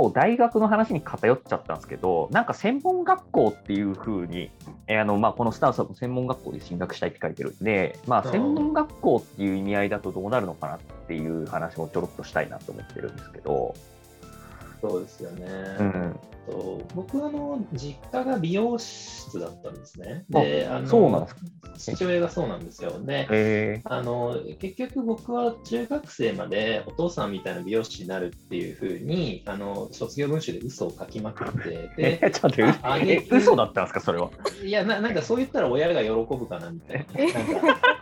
構大学の話に偏っちゃったんですけど、なんか専門学校っていうふうに、えーあのまあ、このスタートアップ専門学校で進学したいって書いてるんで、まあ、うん専門学校っていう意味合いだとどうなるのかなっていう話もちょろっとしたいなと思ってるんですけど、そうですよね。うん、と僕あの実家が美容室だったんですね。で、ああのそうなんですか父親がそうなんですよ。で、えあの結局僕は中学生までお父さんみたいな美容師になるっていうふうにあの卒業文集で嘘を書きまくって ー、でえちょっと待って嘘だったんですか、それは。いやななんかそう言ったら親が喜ぶかなみたいな。なんか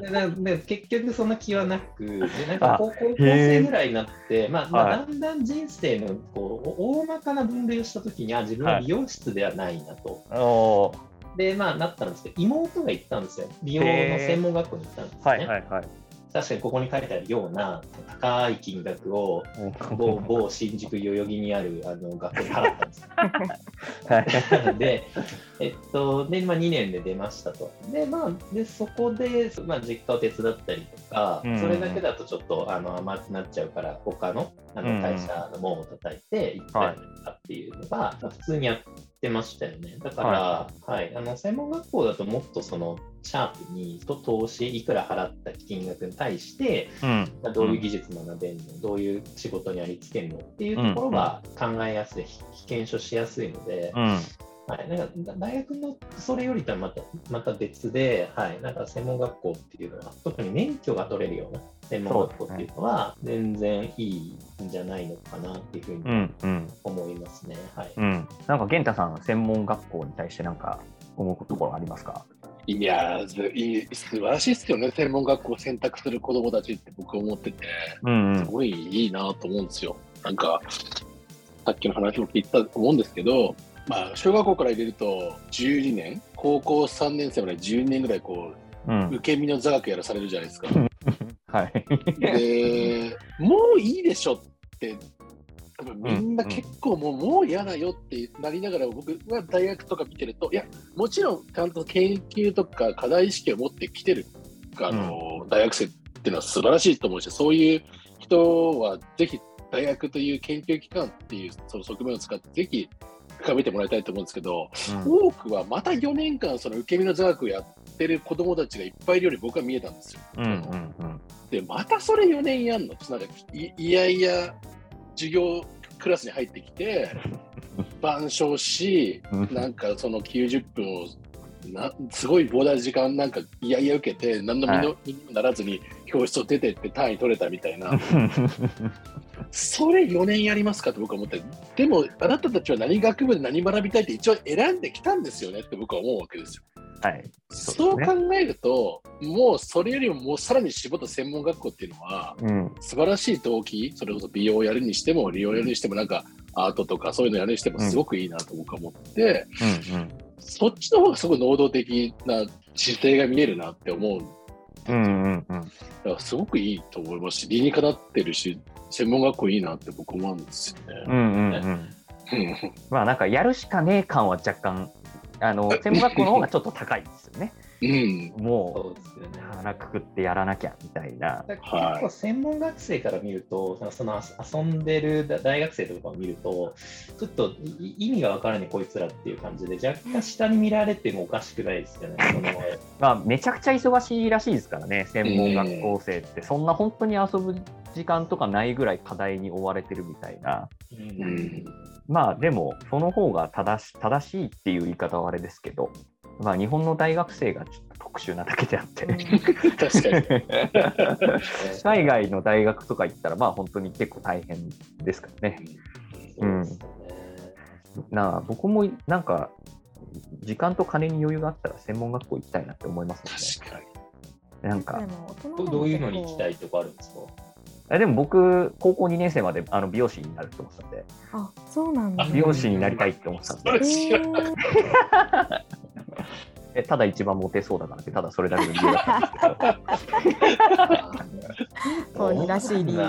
でなで結局そんな気はなくでなんか高高校生ぐらいになって、まあまあ、はいだんだん人生のこうお大まかな分類をしたときには自分は美容室ではないなと。おーでまあなったんですけど妹が行ったんですよ美容の専門学校に行ったんですね。はいはいはい。確かにここに書いてあるような高い金額を某某新宿代々木にあるあの学校に払ったんですよ。はいで、えっと、で、まあ、2年で出ましたと。で、まあ、でそこで、まあ、実家を手伝ったりとか、うんそれだけだとちょっとあの甘くなっちゃうから、他のあうんの会社の門を叩いて行ったりとかっていうのが、まあ普通にやってましたよね。だから、はい。あの専門学校だともっとそのシャープにと投資いくら払った金額に対して、うん。まあどういう技術学べるの、どういう仕事にありつけるのっていうところが考えやすい、検証しやすいので、うん。はい、なんかだ大学のそれよりとはまたまた別で、はい、なんか専門学校っていうのは、特に免許が取れるような専門学校っていうのは、全然いいんじゃないのかなっていうふううにんうん。思。はいうん。なんか源太さん、専門学校に対してなんか思うところありますか？いや素晴らしいですよね、専門学校を選択する子供たちって僕思ってて、うんうんすごいいいなと思うんですよ。なんか、さっきの話も聞いたと思うんですけど、まあ、小学校から入れると12年、高校3年生まで12年ぐらいこう、うん。受け身の座学やらされるじゃないですか。はい。で、もういいでしょって、多分みんな結構もう,、もう嫌だよってなりながら、僕は大学とか見てると、いや、もちろんちゃんと研究とか課題意識を持ってきてるあの、大学生っていうのは素晴らしいと思うし、そういう人はぜひ大学という研究機関っていうその側面を使って、ぜひ深めてもらいたいと思うんですけど、多くはまた4年間、その受け身の座学をやってる子供たちがいっぱいいるように僕は見えたんですよ。うんうんうん。で、またそれ4年やんの？なんかいいやいや授業クラスに入ってきて、板書し、うん。なんかその90分をなすごい膨大な時間なんかいやいや受けて何の身にもならずに教室を出てって単位取れたみたいな。それ4年やりますかって僕は思ってでもあなたたちは何学部で何学びたいって一応選んできたんですよねって僕は思うわけですよ。はい。そう考えるともうそれよりももうさらに絞った専門学校っていうのはうん。素晴らしい動機それこそ美容をやるにしても利用をやるにしてもなんかアートとかそういうのやるにしてもすごくいいなと僕は思って、うんうん。そっちの方がすごい能動的な姿勢が見えるなって思う。うんうんうん。だからすごくいいと思いますし、理にかなってるし、専門学校いいなって僕思うんですよね。うんうんうん。まあなんかやるしかねえ感は若干、あの、専門学校の方がちょっと高いですよね。うん。もそうですよねう、腹くくってやらなきゃみたいな。結構専門学生から見ると、なんかその遊んでる大学生とかを見ると、ちょっとい意味がわからないこいつらっていう感じで、若干下に見られてもおかしくないですよね。そのまあめちゃくちゃ忙しいらしいですからね、専門学校生って。そんな本当に遊ぶ時間とかないぐらい課題に追われてるみたいな。うんうん。まあでも、その方が正し正しいっていう言い方はあれですけど、まあ日本の大学生がちょっと特殊なだけであって。確かに。海外の大学とか行ったら、まあ本当に結構大変ですからね。そうですよねなあ僕もなんか、時間と金に余裕があったら専門学校行きたいなって思います確かに。もんね。なんかどどういうのに行きたいとかあるんですか？えでも僕、高校2年生まであの美容師になるって思ってたんで、あ、そうなんだ。美容師になりたいって思ってたんで、えただ一番モテそうだからって、ただそれだけの理由だったんですけど、当にらしい理由。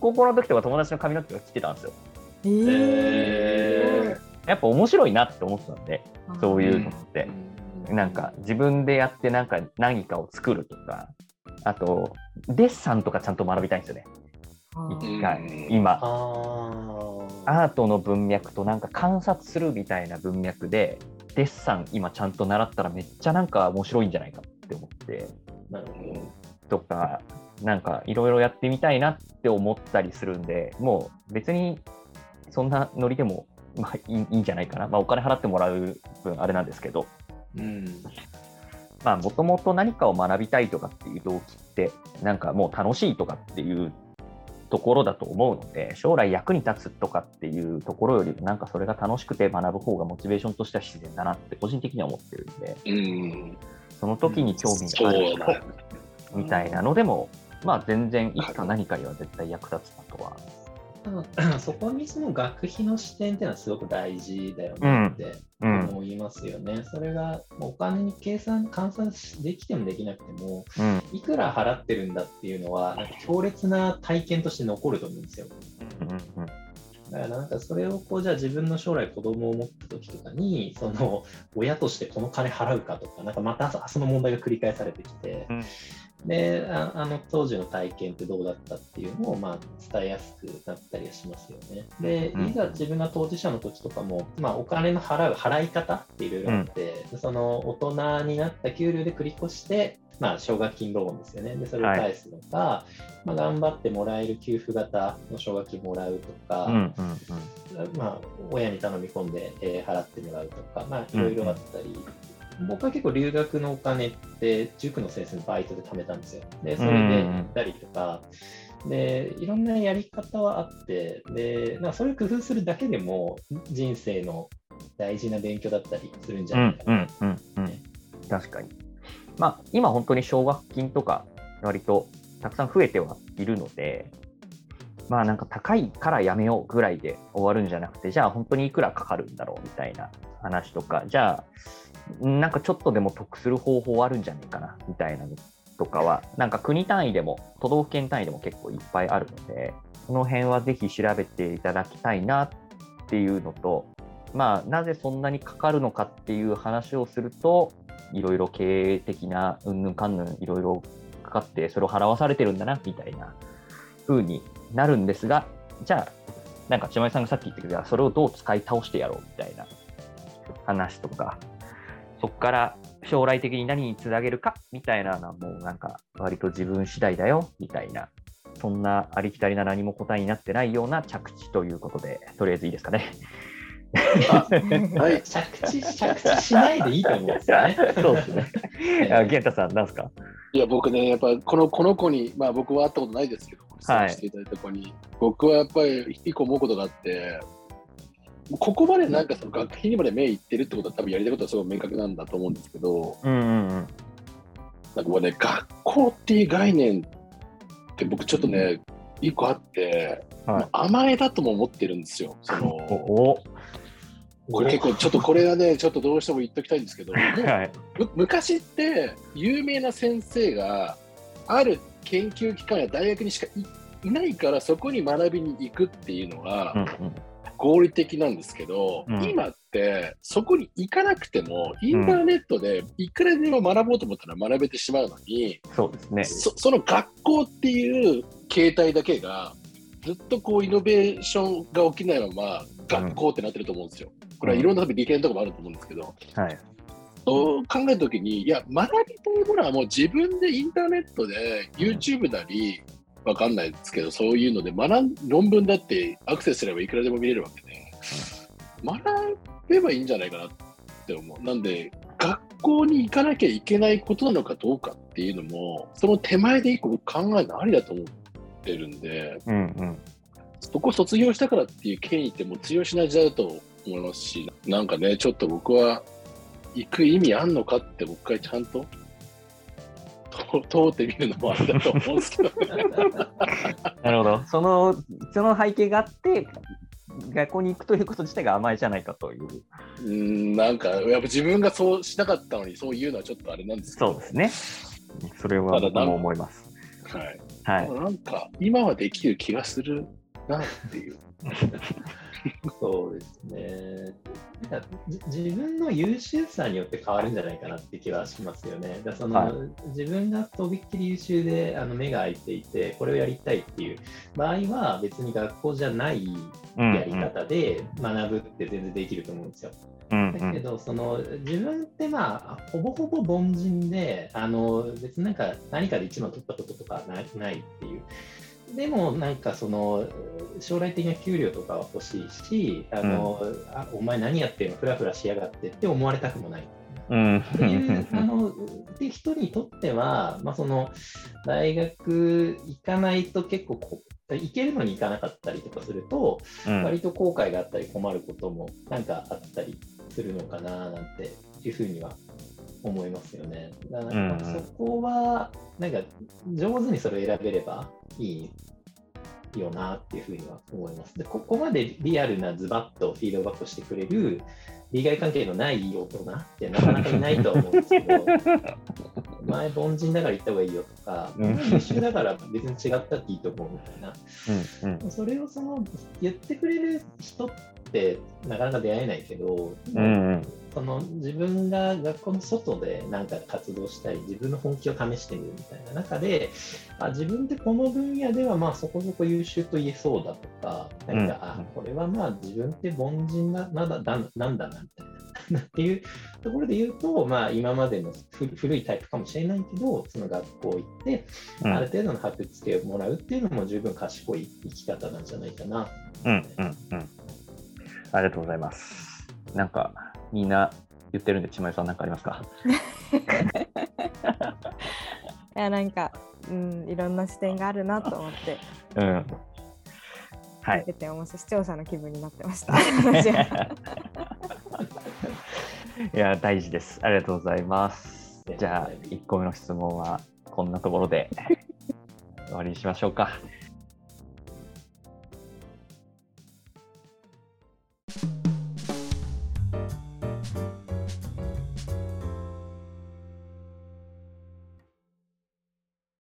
高校の時とか友達の髪の毛が来てたんですよ。えー。えやっぱ面白いなって思ってたんで、そういうのって。ーなんか自分でやってなんか何かを作るとか、あとデッサンとかちゃんと学びたいんですよね。一回うん。今アートの文脈となんか観察するみたいな文脈でデッサン今ちゃんと習ったらめっちゃなんか面白いんじゃないかって思ってなるほど。とかなんかいろいろやってみたいなって思ったりするんでもう別にそんなノリでも、まあ、いいんじゃないかな、まあ、お金払ってもらう分あれなんですけどうん。まあもともと何かを学びたいとかっていう動機ってなんかもう楽しいとかっていうところだと思うので将来役に立つとかっていうところよりもなんかそれが楽しくて学ぶ方がモチベーションとしては自然だなって個人的には思ってるんでうん。その時に興味そがある人うだよね。みたいなのでもまあ全然いつか何かには絶対役立つなとはそこにその学費の視点っていうのはすごく大事だよねってうん。思いますよね。それがお金に計算、換算できてもできなくても、うん。いくら払ってるんだっていうのは、なんか強烈な体験として残ると思うんですよ。うんうん。だからなんかそれをこうじゃあ自分の将来子供を持った時とかにその親としてこの金払うかとかなんかまたその問題が繰り返されてきて、うんでああの当時の体験ってどうだったっていうのをまあ伝えやすくなったりはしますよね。でうんいざ自分が当事者の時とかも、まあ、お金の払う払い方っていろいろあって、その大人になった給料で繰り越してまあ、奨学金ローンですよね。で、それを返すのか、まあ、頑張ってもらえる給付型の奨学金もらうとか、うんうんまあ、親に頼み込んで、えー払ってもらうとか、まあ、いろいろあったり、僕は結構留学のお金って塾の先生のバイトで貯めたんですよ。で、それで行ったりとか、で、いろんなやり方はあって、で、なんかそれを工夫するだけでも人生の大事な勉強だったりするんじゃうんないかな。うんうんうん確かに。まあ、今本当に奨学金とか割とたくさん増えてはいるので、まあなんか高いからやめようぐらいで終わるんじゃなくて、じゃあ本当にいくらかかるんだろうみたいな話とか、じゃあなんかちょっとでも得する方法あるんじゃないかなみたいなのとかは、なんか国単位でも都道府県単位でも結構いっぱいあるので、その辺はぜひ調べていただきたいなっていうのと、まあ、なぜそんなにかかるのかっていう話をすると、いろいろ経営的なうんぬんかんぬんいろいろかかって、それを払わされてるんだなみたいな風になるんですが、じゃあ、なんか千葉さんがさっき言ったけど、それをどう使い倒してやろうみたいな話とか、そこから将来的に何につなげるかみたいなのはもうなんか割と自分次第だよみたいな、そんなありきたりな何も答えになってないような着地ということで、とりあえずいいですかね。はい。着地、着地しないでいいと思うんですよね。そうですね。あ玄太さん、なんですか？いや、僕ね、やっぱこのこの子に、まあ僕は会ったことないですけど、質問していただいた子に、僕はやっぱり一個思うことがあって、ここまでなんかその学費にまで目いってるってことは多分やりたいことはすごい明確なんだと思うんですけど、うんうんうん。なんかもうね、学校っていう概念って僕ちょっとね、一個あって、はい甘えだとも思ってるんですよ。そのおおこれ結構ちょっとこれはね、ちょっとどうしても言っときたいんですけど、はい。む昔って有名な先生がある研究機関や大学にしかいいないからそこに学びに行くっていうのうんがうん合理的なんですけど、うん今ってそこに行かなくてもインターネットでいくらでも学ぼうと思ったら学べてしまうのに、そうですね。そその学校っていう形態だけがずっとこうイノベーションが起きないまま学校ってなってると思うんですよ。これはいろんな多分利権とかもあると思うんですけど、はい。そう考えたときに、いや、学びたいものはもう自分でインターネットで YouTube なり、わかんないですけど、そういうので学ん、論文だってアクセスすればいくらでも見れるわけで、学べばいいんじゃないかなって思う。なんで、学校に行かなきゃいけないことなのかどうかっていうのも、その手前で一個僕考えるのありだと思ってるんで、うんうん。そこ卒業したからっていう権威ってもう通用しない時代だと思いますし、なんかね、ちょっと僕は行く意味あんのかって、もう一回ちゃんとと 通ってみるのもあれだと思うんですけど、なるほど。その、その背景があって、学校に行くということ自体が甘えじゃないかという。うーん、なんか、やっぱ自分がそうしなかったのに、そういうのはちょっとあれなんですけど、そうですね。それは僕も思います。はい。はい。なんか、今はできる気がするなっていう。そうですね。なんかじ自分の優秀さによって変わるんじゃないかなって気はしますよね。だその、はい自分がとびっきり優秀であの目が開いていて、これをやりたいっていう場合は、別に学校じゃないうんやり方で学ぶって全然できると思うんですよ。うんうんだけど、その自分ってまあ、ほぼほぼ凡人で、あの別になんか何かで一番取ったこととかないないっていう。でもなんかその将来的な給料とかは欲しいし、あのあお前何やってんの、ふらふらしやがってって思われたくもない。うん。っていうあのっていう人にとっては、まあ、その大学行かないと結構こ行けるのに行かなかったりとかすると、うん。割と後悔があったり困ることもなんかあったりするのかななんていうふうには思いますよね。だからなんかうんうんそこはなんか上手にそれを選べればいいよなっていうふうには思います。でここまでリアルなズバッとフィードバックしてくれる利害関係のない大人ってなかなかいないとは思うんですけど、お 前凡人だから行った方がいいよとか、優秀だから別に違ったっていいと思うみたいな。うんそれをその言ってくれる人ってなかなか出会えないけど、うんうんその自分が学校の外でなんか活動したり、自分の本気を試してみるみたいな中で、あ自分ってこの分野ではまあそこそこ優秀と言えそうだとか、なんか、うんあこれはまあ自分って凡人ななんだだなんだなみたいな。っていうところで言うと、まあ、今までの古古いタイプかもしれないけど、その学校行って、うんある程度の箔付けをもらうっていうのも十分賢い生き方なんじゃないかな。うんうんうんありがとうございます。なんかみんな言ってるんで、ちまよさんなんかありますか？いやなんか、うん、いろんな視点があるなと思ってうん。は聞いい。てて面視聴者の気分になってました。いや、大事です。ありがとうございますじゃあとうございます、1個目の質問はこんなところで終わりにしましょうか。